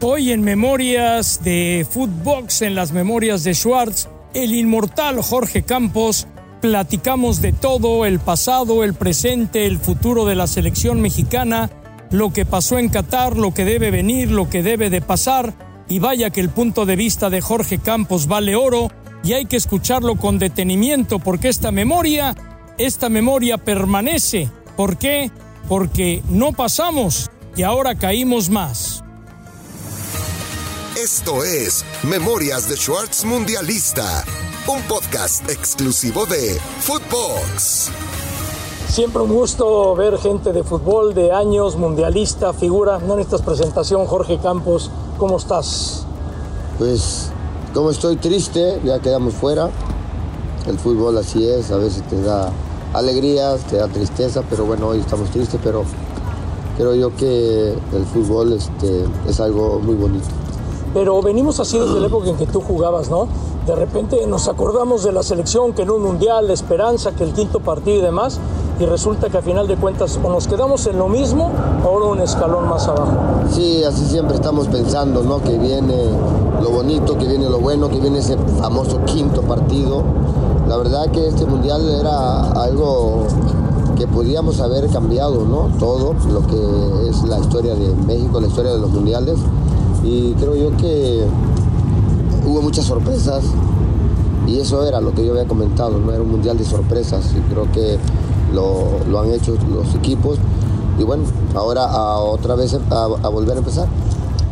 Hoy en Memorias de Footbox, en las Memorias de Schwartz, el inmortal Jorge Campos, platicamos de todo, el pasado, el presente, el futuro de la selección mexicana, lo que pasó en Qatar, lo que debe venir, lo que debe de pasar, y vaya que el punto de vista de Jorge Campos vale oro y hay que escucharlo con detenimiento porque esta memoria, esta memoria permanece. ¿Por qué? Porque no pasamos y ahora caímos más. Esto es Memorias de Schwartz Mundialista, un podcast exclusivo de Footbox. Siempre un gusto ver gente de fútbol de años, mundialista, figura. No necesitas presentación, Jorge Campos. ¿Cómo estás? Pues, como estoy triste, ya quedamos fuera. El fútbol así es, a veces te da alegrías, te da tristeza, pero bueno, hoy estamos tristes, pero creo yo que el fútbol este, es algo muy bonito pero venimos así desde la época en que tú jugabas, ¿no? De repente nos acordamos de la selección, que en un mundial, de esperanza, que el quinto partido y demás, y resulta que a final de cuentas o nos quedamos en lo mismo ahora un escalón más abajo. Sí, así siempre estamos pensando, ¿no? Que viene lo bonito, que viene lo bueno, que viene ese famoso quinto partido. La verdad que este mundial era algo que podíamos haber cambiado, ¿no? Todo lo que es la historia de México, la historia de los mundiales y creo yo que hubo muchas sorpresas y eso era lo que yo había comentado, no era un mundial de sorpresas y creo que lo, han hecho los equipos y bueno, ahora a otra vez a, volver a empezar.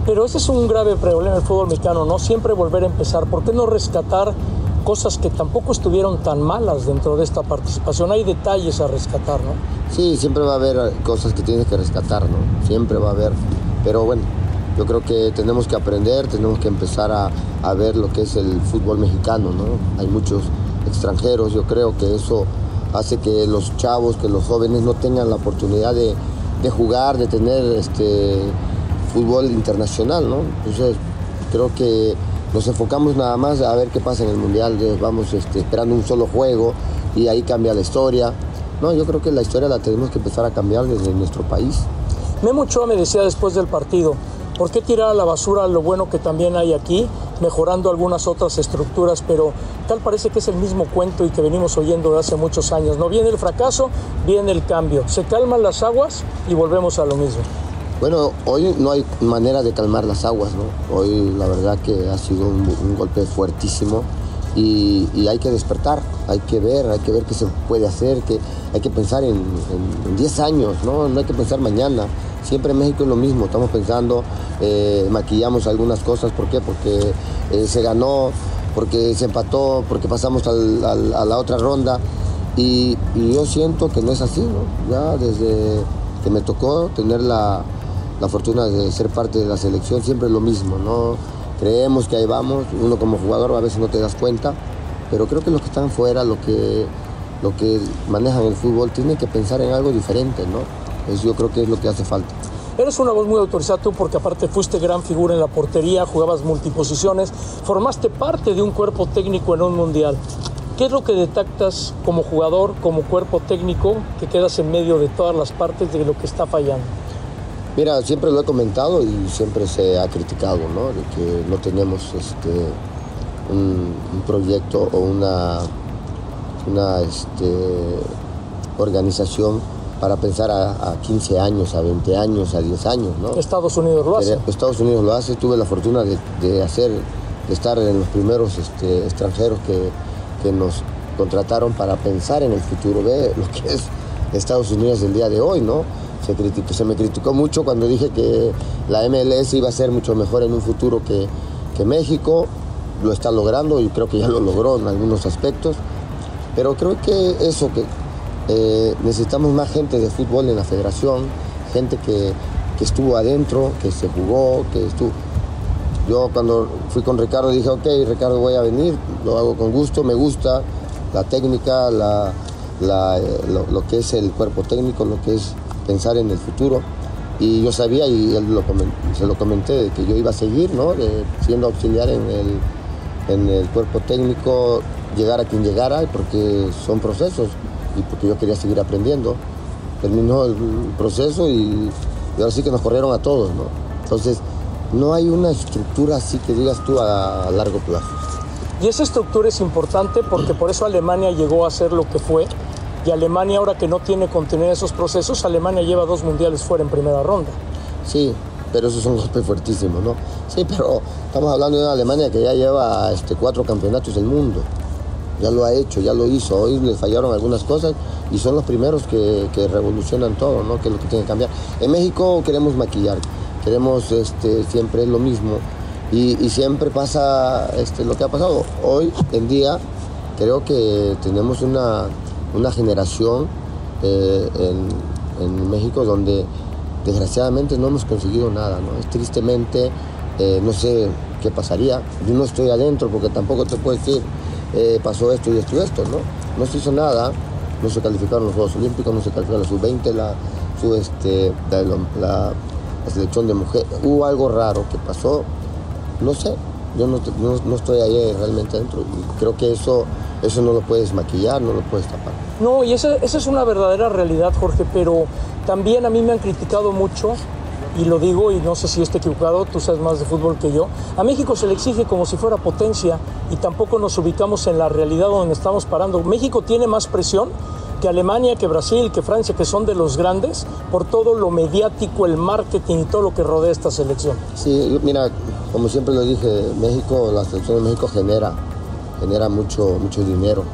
Pero ese es un grave problema del fútbol mexicano, ¿no? Siempre volver a empezar. ¿Por qué no rescatar cosas que tampoco estuvieron tan malas dentro de esta participación? Hay detalles a rescatar, ¿no? Sí, siempre va a haber cosas que tienes que rescatar, ¿no? Siempre va a haber. Pero bueno, yo creo que tenemos que aprender, tenemos que empezar a, ver lo que es el fútbol mexicano, ¿no? Hay muchos extranjeros, yo creo que eso hace que los chavos, que los jóvenes no tengan la oportunidad de, jugar, de tener este fútbol internacional, ¿no? Entonces, creo que nos enfocamos nada más a ver qué pasa en el Mundial, vamos este, esperando un solo juego y ahí cambia la historia. No, yo creo que la historia la tenemos que empezar a cambiar desde nuestro país. Memo Ochoa me decía después del partido, ¿Por qué tirar a la basura lo bueno que también hay aquí, mejorando algunas otras estructuras? Pero tal parece que es el mismo cuento y que venimos oyendo de hace muchos años. No viene el fracaso, viene el cambio. Se calman las aguas y volvemos a lo mismo. Bueno, hoy no hay manera de calmar las aguas, ¿no? Hoy la verdad que ha sido un, golpe fuertísimo y, hay que despertar, hay que ver, hay que ver qué se puede hacer, que hay que pensar en 10 años, ¿no? No hay que pensar mañana. Siempre en México es lo mismo, estamos pensando, eh, maquillamos algunas cosas, ¿por qué? Porque eh, se ganó, porque se empató, porque pasamos a la otra ronda y, yo siento que no es así, ¿no? Ya desde que me tocó tener la, fortuna de ser parte de la selección, siempre es lo mismo, ¿no? Creemos que ahí vamos, uno como jugador a veces no te das cuenta, pero creo que los que están fuera, lo que, lo que manejan el fútbol, tienen que pensar en algo diferente, ¿no? Eso yo creo que es lo que hace falta. Eres una voz muy autorizada tú porque aparte fuiste gran figura en la portería, jugabas multiposiciones, formaste parte de un cuerpo técnico en un mundial. ¿Qué es lo que detectas como jugador, como cuerpo técnico, que quedas en medio de todas las partes de lo que está fallando? Mira, siempre lo he comentado y siempre se ha criticado, ¿no? De que no tenemos este, un, proyecto o una, una este, organización para pensar a, 15 años, a 20 años, a 10 años. ¿no? Estados Unidos lo hace. Estados Unidos lo hace. Tuve la fortuna de, hacer, de estar en los primeros este, extranjeros que, nos contrataron para pensar en el futuro. Ve lo que es Estados Unidos del día de hoy, ¿no? Se, me criticó mucho cuando dije que la MLS iba a ser mucho mejor en un futuro que, que México. Lo está logrando y creo que ya lo logró en algunos aspectos. Pero creo que eso, que eh, necesitamos más gente de fútbol en la federación, gente que, estuvo adentro, que se jugó, que estuvo... Yo cuando fui con Ricardo dije, ok, Ricardo voy a venir, lo hago con gusto, me gusta la técnica, la, eh, lo, que es el cuerpo técnico, lo que es pensar en el futuro. Y yo sabía, y él se lo comenté, de que yo iba a seguir, ¿no? siendo auxiliar en el, en el cuerpo técnico, llegar a quien llegara, porque son procesos y porque yo quería seguir aprendiendo. Terminó el proceso y, ahora sí que nos corrieron a todos, ¿no? Entonces, no hay una estructura así que digas tú a, largo plazo. Y esa estructura es importante porque por eso Alemania llegó a ser lo que fue. Y Alemania ahora que no tiene en esos procesos, Alemania lleva dos mundiales fuera en primera ronda. Sí, pero esos son golpes fuertísimos, ¿no? Sí, pero estamos hablando de una Alemania que ya lleva este, cuatro campeonatos del mundo. Ya lo ha hecho, ya lo hizo. Hoy le fallaron algunas cosas y son los primeros que, que revolucionan todo, ¿no? Que es lo que tiene que cambiar. En México queremos maquillar queremos este, siempre lo mismo y, siempre pasa este, lo que ha pasado. Hoy en día creo que tenemos una, generación eh, en, México donde desgraciadamente no hemos conseguido nada. ¿no? Es tristemente, eh, no sé qué pasaría. Yo no estoy adentro porque tampoco te puedo decir eh, pasó esto y esto y esto. ¿no? no se hizo nada, no se calificaron los Juegos Olímpicos, no se calificaron la sub-20, la, su, este, la la selección de mujeres. Hubo algo raro que pasó, no sé, yo no, no, estoy ahí realmente dentro. Y creo que eso, eso no lo puedes maquillar, no lo puedes tapar. No, y esa, esa es una verdadera realidad, Jorge, pero también a mí me han criticado mucho y lo digo y no sé si esté equivocado, tú sabes más de fútbol que yo, a México se le exige como si fuera potencia y tampoco nos ubicamos en la realidad donde estamos parando. México tiene más presión que Alemania, que Brasil, que Francia, que son de los grandes, por todo lo mediático, el marketing y todo lo que rodea esta selección. Sí, mira, como siempre lo dije, México, la selección de México genera, genera mucho, mucho dinero.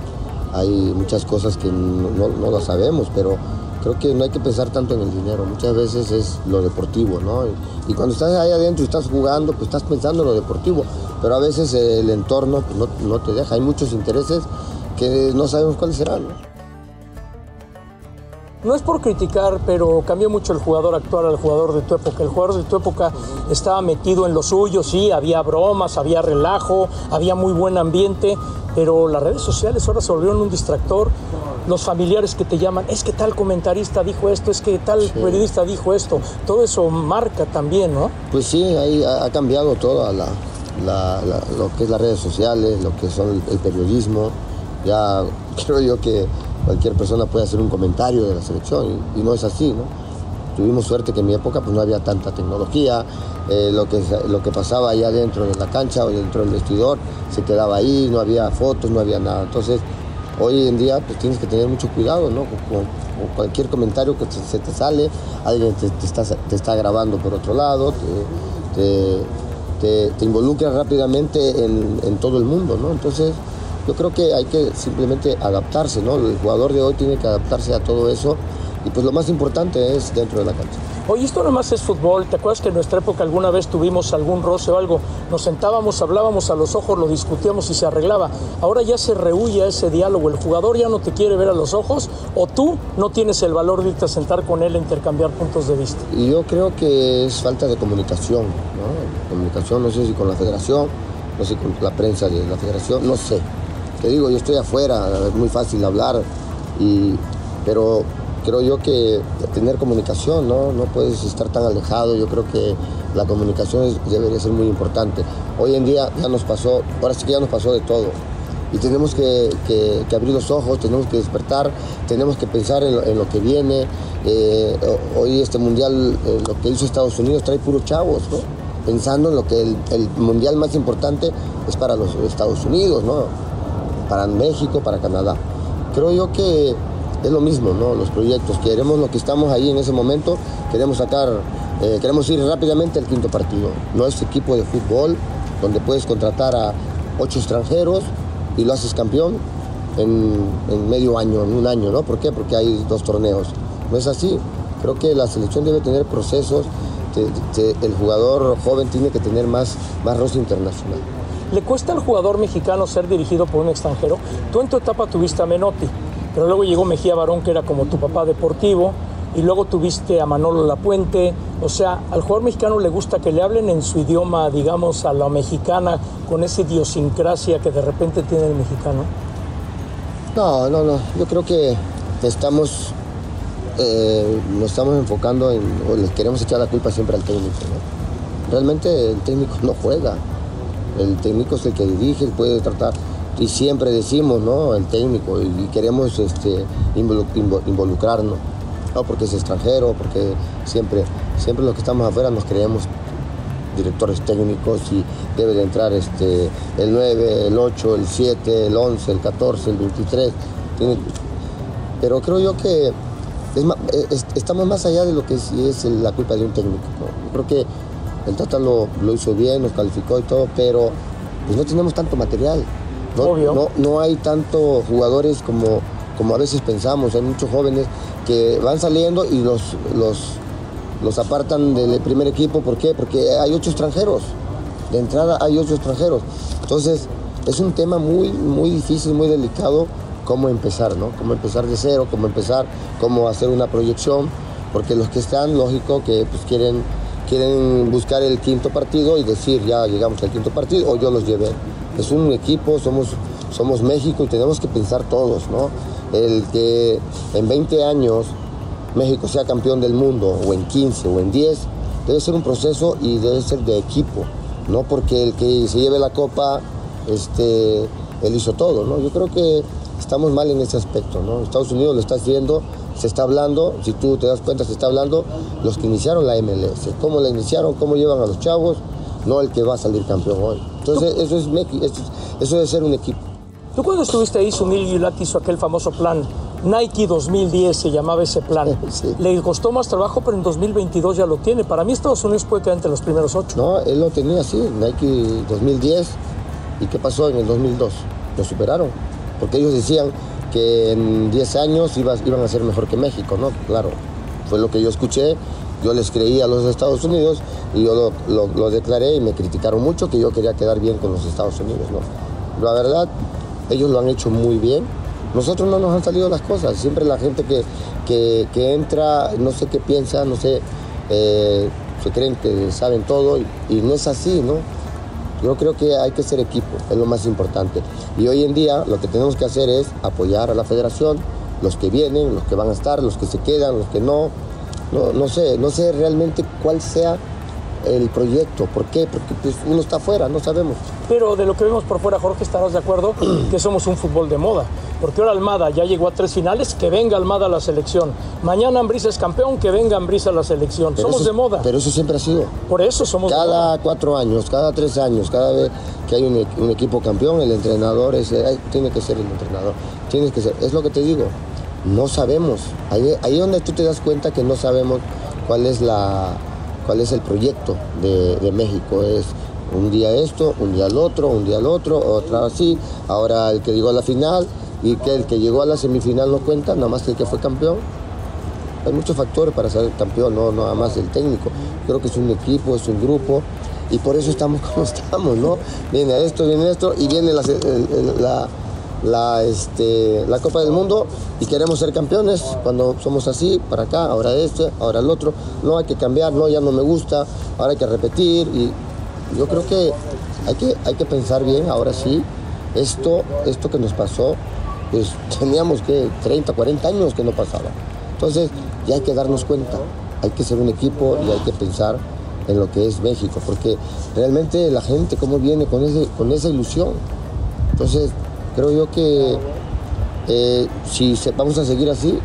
Hay muchas cosas que no, no lo sabemos, pero creo que no hay que pensar tanto en el dinero, muchas veces es lo deportivo, ¿no? Y, cuando estás ahí adentro y estás jugando, pues estás pensando en lo deportivo, pero a veces el entorno pues, no, no, te deja, hay muchos intereses que no sabemos cuáles serán. ¿no? No es por criticar, pero cambió mucho el jugador actual al jugador de tu época. El jugador de tu época estaba metido en lo suyo, sí, había bromas, había relajo, había muy buen ambiente, pero las redes sociales ahora se volvieron un distractor. Los familiares que te llaman, es que tal comentarista dijo esto, es que tal periodista dijo esto, todo eso marca también, ¿no? Pues sí, ahí ha cambiado todo la, lo que es las redes sociales, lo que son el periodismo. Ya creo yo que cualquier persona puede hacer un comentario de la selección y, no es así, ¿no? Tuvimos suerte que en mi época pues no había tanta tecnología, eh, lo, que, lo que pasaba allá dentro de la cancha o dentro del vestidor se quedaba ahí, no había fotos, no había nada. Entonces, hoy en día pues tienes que tener mucho cuidado, ¿no? Con, cualquier comentario que se te sale, alguien te, está, te está grabando por otro lado, te, te, involucra rápidamente en, en todo el mundo, ¿no? Entonces, yo creo que hay que simplemente adaptarse, ¿no? El jugador de hoy tiene que adaptarse a todo eso y pues lo más importante es dentro de la cancha. Oye, esto no más es fútbol. ¿Te acuerdas que en nuestra época alguna vez tuvimos algún roce o algo? Nos sentábamos, hablábamos a los ojos, lo discutíamos y se arreglaba. Ahora ya se rehuye ese diálogo. El jugador ya no te quiere ver a los ojos o tú no tienes el valor de irte a sentar con él e intercambiar puntos de vista. Y yo creo que es falta de comunicación, ¿no? Comunicación, no sé si con la federación, no sé con la prensa de la federación, no sé. Te digo, yo estoy afuera, es muy fácil hablar, y, pero creo yo que tener comunicación, ¿no? No puedes estar tan alejado, yo creo que la comunicación debería ser muy importante. Hoy en día ya nos pasó, ahora sí que ya nos pasó de todo. Y tenemos que, abrir los ojos, tenemos que despertar, tenemos que pensar en lo, que viene. Eh, hoy este mundial, eh, lo que hizo Estados Unidos, trae puros chavos, ¿no? Pensando en lo que el, el mundial más importante es para los Estados Unidos, ¿no? Para México, para Canadá. Creo yo que es lo mismo, ¿no? Los proyectos. Queremos lo que estamos ahí en ese momento, queremos sacar, eh, queremos ir rápidamente al quinto partido. No es equipo de fútbol donde puedes contratar a ocho extranjeros y lo haces campeón en, medio año, en un año, ¿no? ¿Por qué? Porque hay dos torneos. No es así. Creo que la selección debe tener procesos. el jugador joven tiene que tener más, más rostro internacional. ¿Le cuesta al jugador mexicano ser dirigido por un extranjero? Tú en tu etapa tuviste a Menotti, pero luego llegó Mejía Barón, que era como tu papá deportivo, y luego tuviste a Manolo Lapuente. O sea, al jugador mexicano le gusta que le hablen en su idioma, digamos, a la mexicana, con esa idiosincrasia que de repente tiene el mexicano. No, no, no. Yo creo que estamos, eh, estamos enfocando en, o le queremos echar la culpa siempre al técnico. ¿no? Realmente el técnico no juega el técnico es el que dirige, puede tratar. Y siempre decimos, ¿no? El técnico, y queremos este, involucrarnos, ¿no? Porque es extranjero, porque siempre, siempre los que estamos afuera nos creemos directores técnicos y debe de entrar este, el 9, el 8, el 7, el 11, el 14, el 23. pero creo yo que estamos más allá de lo que es, es la culpa de un técnico. creo que el Tata lo, hizo bien, nos calificó y todo, pero pues no tenemos tanto material. No, no, hay tantos jugadores como, como a veces pensamos. Hay muchos jóvenes que van saliendo y los, los, los apartan del primer equipo. ¿Por qué? Porque hay ocho extranjeros. De entrada hay ocho extranjeros. Entonces, es un tema muy, muy difícil, muy delicado cómo empezar, ¿no? Cómo empezar de cero, cómo empezar, cómo hacer una proyección, porque los que están, lógico, que pues quieren, quieren buscar el quinto partido y decir, ya llegamos al quinto partido, o yo los llevé. Es un equipo, somos, somos México y tenemos que pensar todos, ¿no? El que en 20 años México sea campeón del mundo, o en 15, o en 10, debe ser un proceso y debe ser de equipo, no porque el que se lleve la copa, este, él hizo todo, ¿no? Yo creo que estamos mal en ese aspecto, ¿no? Estados Unidos lo está haciendo, se está hablando, si tú te das cuenta, se está hablando los que iniciaron la MLS, cómo la iniciaron, cómo llevan a los chavos, no el que va a salir campeón hoy. Entonces, eso es, eso debe ser un equipo. ¿Tú cuando estuviste ahí, Sunil Gilati hizo aquel famoso plan Nike 2010 se llamaba ese plan. Le costó más trabajo, pero en 2022 ya lo tiene. Para mí Estados Unidos puede quedar entre los primeros ocho. No, él lo tenía así, Nike 2010. ¿Y qué pasó en el 2002? Lo superaron porque ellos decían que en 10 años iban a ser mejor que México, ¿no? Claro, fue lo que yo escuché, yo les creí a los Estados Unidos y yo lo, declaré y me criticaron mucho que yo quería quedar bien con los Estados Unidos, ¿no? La verdad, ellos lo han hecho muy bien. Nosotros no nos han salido las cosas, siempre la gente que, que, entra, no sé qué piensa, no sé, eh, se creen que saben todo y no es así, ¿no? Yo creo que hay que ser equipo, es lo más importante. Y hoy en día lo que tenemos que hacer es apoyar a la federación, los que vienen, los que van a estar, los que se quedan, los que no. No, no sé, no sé realmente cuál sea el proyecto. ¿Por qué? Porque pues, uno está afuera, no sabemos. Pero de lo que vemos por fuera, Jorge, estarás de acuerdo que somos un fútbol de moda. Porque ahora Almada ya llegó a tres finales, que venga Almada a la selección. Mañana Ambrisa es campeón, que venga Ambrisa a la selección. somos de moda. Pero eso siempre ha sido. Por eso somos Cada cuatro años, cada tres años, cada vez que hay un, equipo campeón, el entrenador es, tiene que ser el entrenador. Tiene que ser. Es lo que te digo. No sabemos. Ahí, ahí donde tú te das cuenta que no sabemos cuál es la, cuál es el proyecto de, México. Es un día esto, un día el otro, un día el otro, otra así. Ahora el que llegó a la final y que el que llegó a la semifinal no cuenta, nada más que el que fue campeón. Hay muchos factores para ser campeón, no nada más el técnico. Creo que es un equipo, es un grupo y por eso estamos como estamos, ¿no? Viene esto, viene esto y viene la la, este, la Copa del Mundo y queremos ser campeones cuando somos así, para acá, ahora este, ahora el otro. No hay que cambiar, no, ya no me gusta, ahora hay que repetir. Y yo creo que hay que, hay que pensar bien, ahora sí, esto, esto que nos pasó, pues teníamos que 30, 40 años que no pasaba. Entonces ya hay que darnos cuenta, hay que ser un equipo y hay que pensar en lo que es México, porque realmente la gente cómo viene con, ese, con esa ilusión. Entonces creo yo que eh, si vamos a seguir así,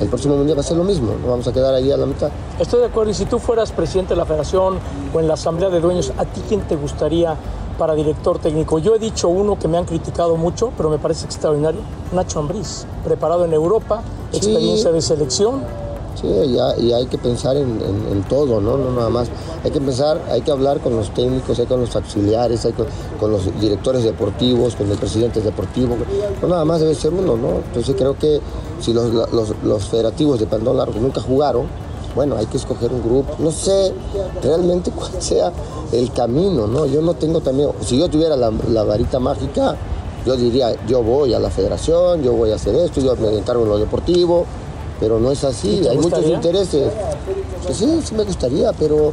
el próximo mundial va a ser lo mismo, no vamos a quedar ahí a la mitad. Estoy de acuerdo, y si tú fueras presidente de la federación o en la asamblea de dueños, ¿a ti quién te gustaría para director técnico? Yo he dicho uno que me han criticado mucho, pero me parece extraordinario, Nacho Ambriz, preparado en Europa, experiencia de selección, Sí, y hay que pensar en, todo, ¿no? ¿no? nada más. Hay que pensar, hay que hablar con los técnicos, hay con los auxiliares, hay con, los directores deportivos, con el presidente deportivo. No nada más debe ser uno, ¿no? Entonces creo que si los, federativos de Pandón Largo nunca jugaron, bueno, hay que escoger un grupo. No sé realmente cuál sea el camino, ¿no? Yo no tengo también, si yo tuviera la, la varita mágica, yo diría, yo voy a la federación, yo voy a hacer esto, yo me encargo en lo deportivo, pero no es así, hay muchos intereses. Pues sí, sí me gustaría, pero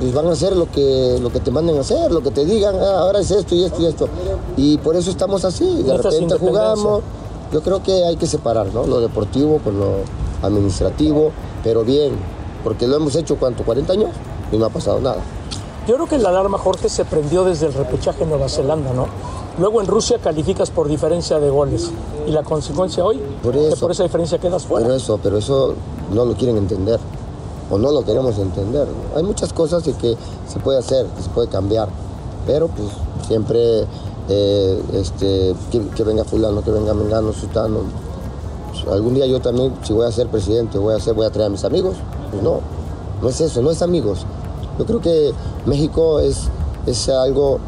pues van a hacer lo que, lo que te manden a hacer, lo que te digan, ah, ahora es esto y esto y esto. Y por eso estamos así, de repente jugamos. Yo creo que hay que separar ¿no? lo deportivo con lo administrativo, pero bien, porque lo hemos hecho, ¿cuánto? ¿40 años? Y no ha pasado nada. Yo creo que la alarma, Jorge, se prendió desde el repechaje en Nueva Zelanda, ¿no? Luego en Rusia calificas por diferencia de goles. Y la consecuencia hoy, por que por esa diferencia quedas fuera. Por eso, pero eso no lo quieren entender. o no lo queremos entender. Hay muchas cosas que se puede hacer, que se puede cambiar, pero pues siempre eh, este, que, venga fulano, que venga mengano, sultano. Pues, algún día yo también, si voy a ser presidente, voy a, hacer, voy a traer a mis amigos. Pues no, no es eso, no es amigos. Yo creo que México es, es algo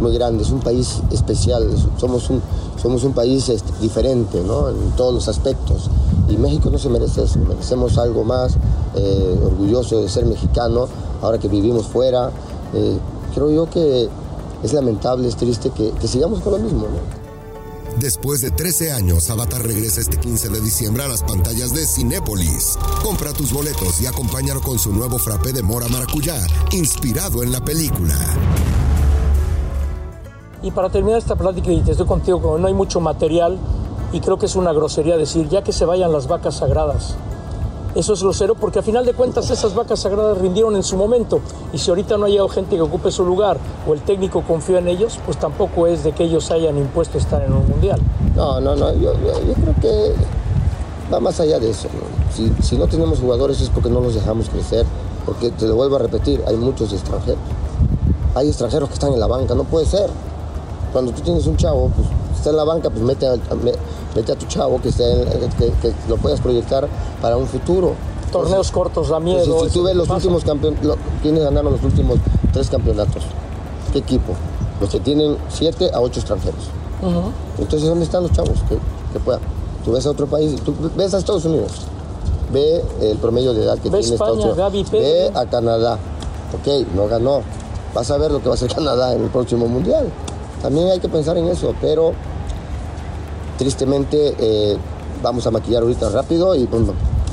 muy grande, es un país especial, somos un, somos un país este, diferente ¿no? en todos los aspectos. Y México no se merece eso, merecemos algo más, eh, orgulloso de ser mexicano, ahora que vivimos fuera. Eh, creo yo que es lamentable, es triste que, sigamos con lo mismo. Después de 13 años, Avatar regresa este 15 de diciembre a las pantallas de Cinépolis. Compra tus boletos y acompáñalo con su nuevo frappé de mora maracuyá, inspirado en la película. Y para terminar esta plática, y te estoy contigo, como no hay mucho material, y creo que es una grosería decir, ya que se vayan las vacas sagradas. Eso es grosero porque a final de cuentas esas vacas sagradas rindieron en su momento y si ahorita no ha llegado gente que ocupe su lugar o el técnico confía en ellos, pues tampoco es de que ellos hayan impuesto estar en un mundial. No, no, no, yo, creo que va más allá de eso. Si, si no tenemos jugadores es porque no los dejamos crecer, porque te lo vuelvo a repetir, hay muchos extranjeros. Hay extranjeros que están en la banca, no puede ser cuando tú tienes un chavo, pues está en la banca, pues mete a, mete a tu chavo que, que, lo puedas proyectar para un futuro. Torneos cortos, da miedo. si, tú ves los últimos campeones, ¿quiénes ganaron los últimos tres campeonatos? ¿Qué equipo? Los que tienen siete a ocho extranjeros. Entonces, ¿dónde están los chavos que, puedan? Tú ves a otro país, tú ves a Estados Unidos, ve el promedio de edad que tiene Estados Unidos, ve a Canadá. Ok, no ganó. Vas a ver lo que va a hacer Canadá en el próximo mundial. También hay que pensar en eso, pero tristemente eh, vamos a maquillar ahorita rápido y,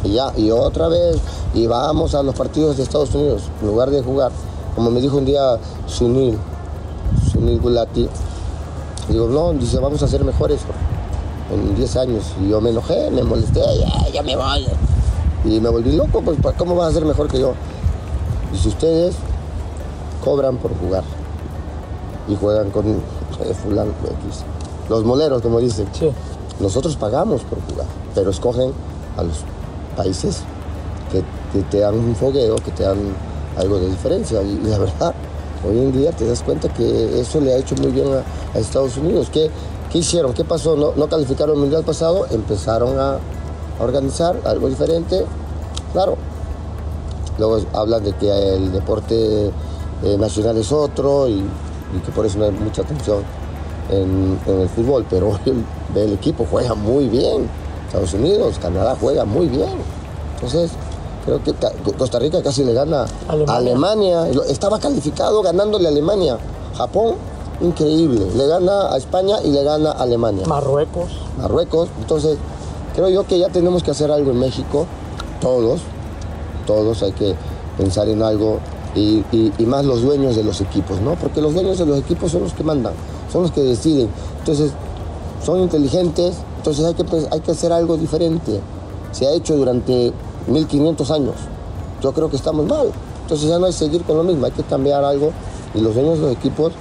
ya, y otra vez, y vamos a los partidos de Estados Unidos, en lugar de jugar, como me dijo un día Sunil, Sunil Gulati, digo, no, dice, vamos a ser mejores en 10 años. Y yo me enojé, me molesté, ya, ya me voy. Y me volví loco, pues ¿cómo vas a ser mejor que yo? Y si ustedes cobran por jugar y juegan con eh, fulano X. Los moleros, como dicen. Nosotros pagamos por jugar, pero escogen a los países que, te dan un fogueo, que te dan algo de diferencia. Y, la verdad, hoy en día te das cuenta que eso le ha hecho muy bien a, Estados Unidos. ¿Qué, ¿Qué, hicieron? ¿Qué pasó? ¿No, no calificaron el mundial pasado? Empezaron a, organizar algo diferente. Claro. Luego hablan de que el deporte eh, nacional es otro y y que por eso no hay mucha atención en, el fútbol, pero el, equipo juega muy bien. Estados Unidos, Canadá juega muy bien. Entonces, creo que Costa Rica casi le gana a Alemania. Estaba calificado ganándole a Alemania. Japón, increíble. Le gana a España y le gana a Alemania. Marruecos. Marruecos. Entonces, creo yo que ya tenemos que hacer algo en México. Todos, todos hay que pensar en algo y, más los dueños de los equipos, ¿no? Porque los dueños de los equipos son los que mandan, son los que deciden. Entonces, son inteligentes, entonces hay que, hay que hacer algo diferente. Se ha hecho durante 1500 años. Yo creo que estamos mal. Entonces ya no hay seguir con lo mismo, hay que cambiar algo y los dueños de los equipos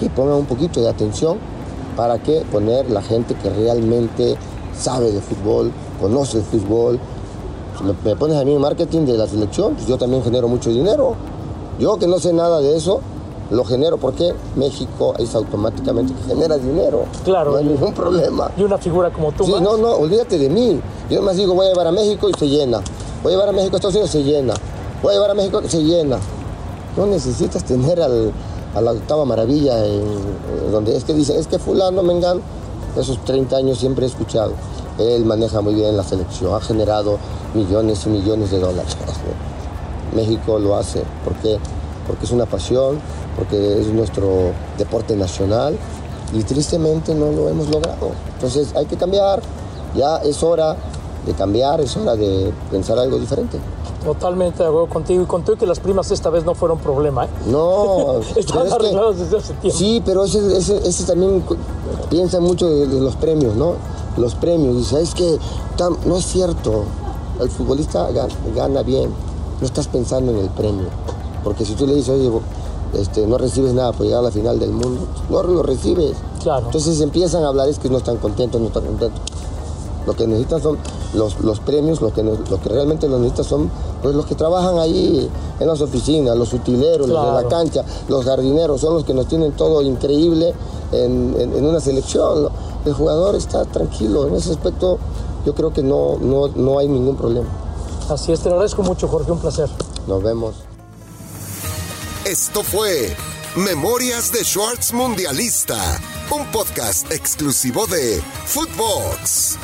que pongan un poquito de atención para que poner la gente que realmente sabe de fútbol, conoce el fútbol, me pones a mí en marketing de la selección, pues yo también genero mucho dinero. Yo que no sé nada de eso, lo genero porque México es automáticamente que genera dinero. Claro. No hay ningún problema. Y una figura como tú. Sí, no, no, olvídate de mí. Yo más digo, voy a llevar a México y se llena. Voy a llevar a México a Estados Unidos, se llena. Voy a llevar a México, se llena. No necesitas tener al, a la octava maravilla donde es que dice, es que fulano, Mengán, esos 30 años siempre he escuchado. Él maneja muy bien la selección, ha generado millones y millones de dólares. México lo hace. ¿Por qué? Porque es una pasión, porque es nuestro deporte nacional y tristemente no lo hemos logrado. Entonces hay que cambiar, ya es hora de cambiar, es hora de pensar algo diferente. Totalmente de acuerdo contigo y contigo que las primas esta vez no fueron problema. ¿eh? No, están arreglados desde hace tiempo. Sí, pero ese, ese, también piensa mucho de, de, los premios, ¿no? Los premios, dice, es que no es cierto, el futbolista gana bien, no estás pensando en el premio. Porque si tú le dices, oye, este, no recibes nada por llegar a la final del mundo, no lo recibes. Claro. Entonces empiezan a hablar, es que no están contentos, no están contentos. Lo que necesitan son los, los premios, lo que, lo que realmente nos necesita son pues, los que trabajan ahí en las oficinas, los utileros, los de la cancha, los jardineros, son los que nos tienen todo increíble en, en, una selección. El jugador está tranquilo, en ese aspecto yo creo que no, no, no hay ningún problema. Así es, te lo agradezco mucho Jorge, un placer. Nos vemos. Esto fue Memorias de Schwartz Mundialista, un podcast exclusivo de Footbox.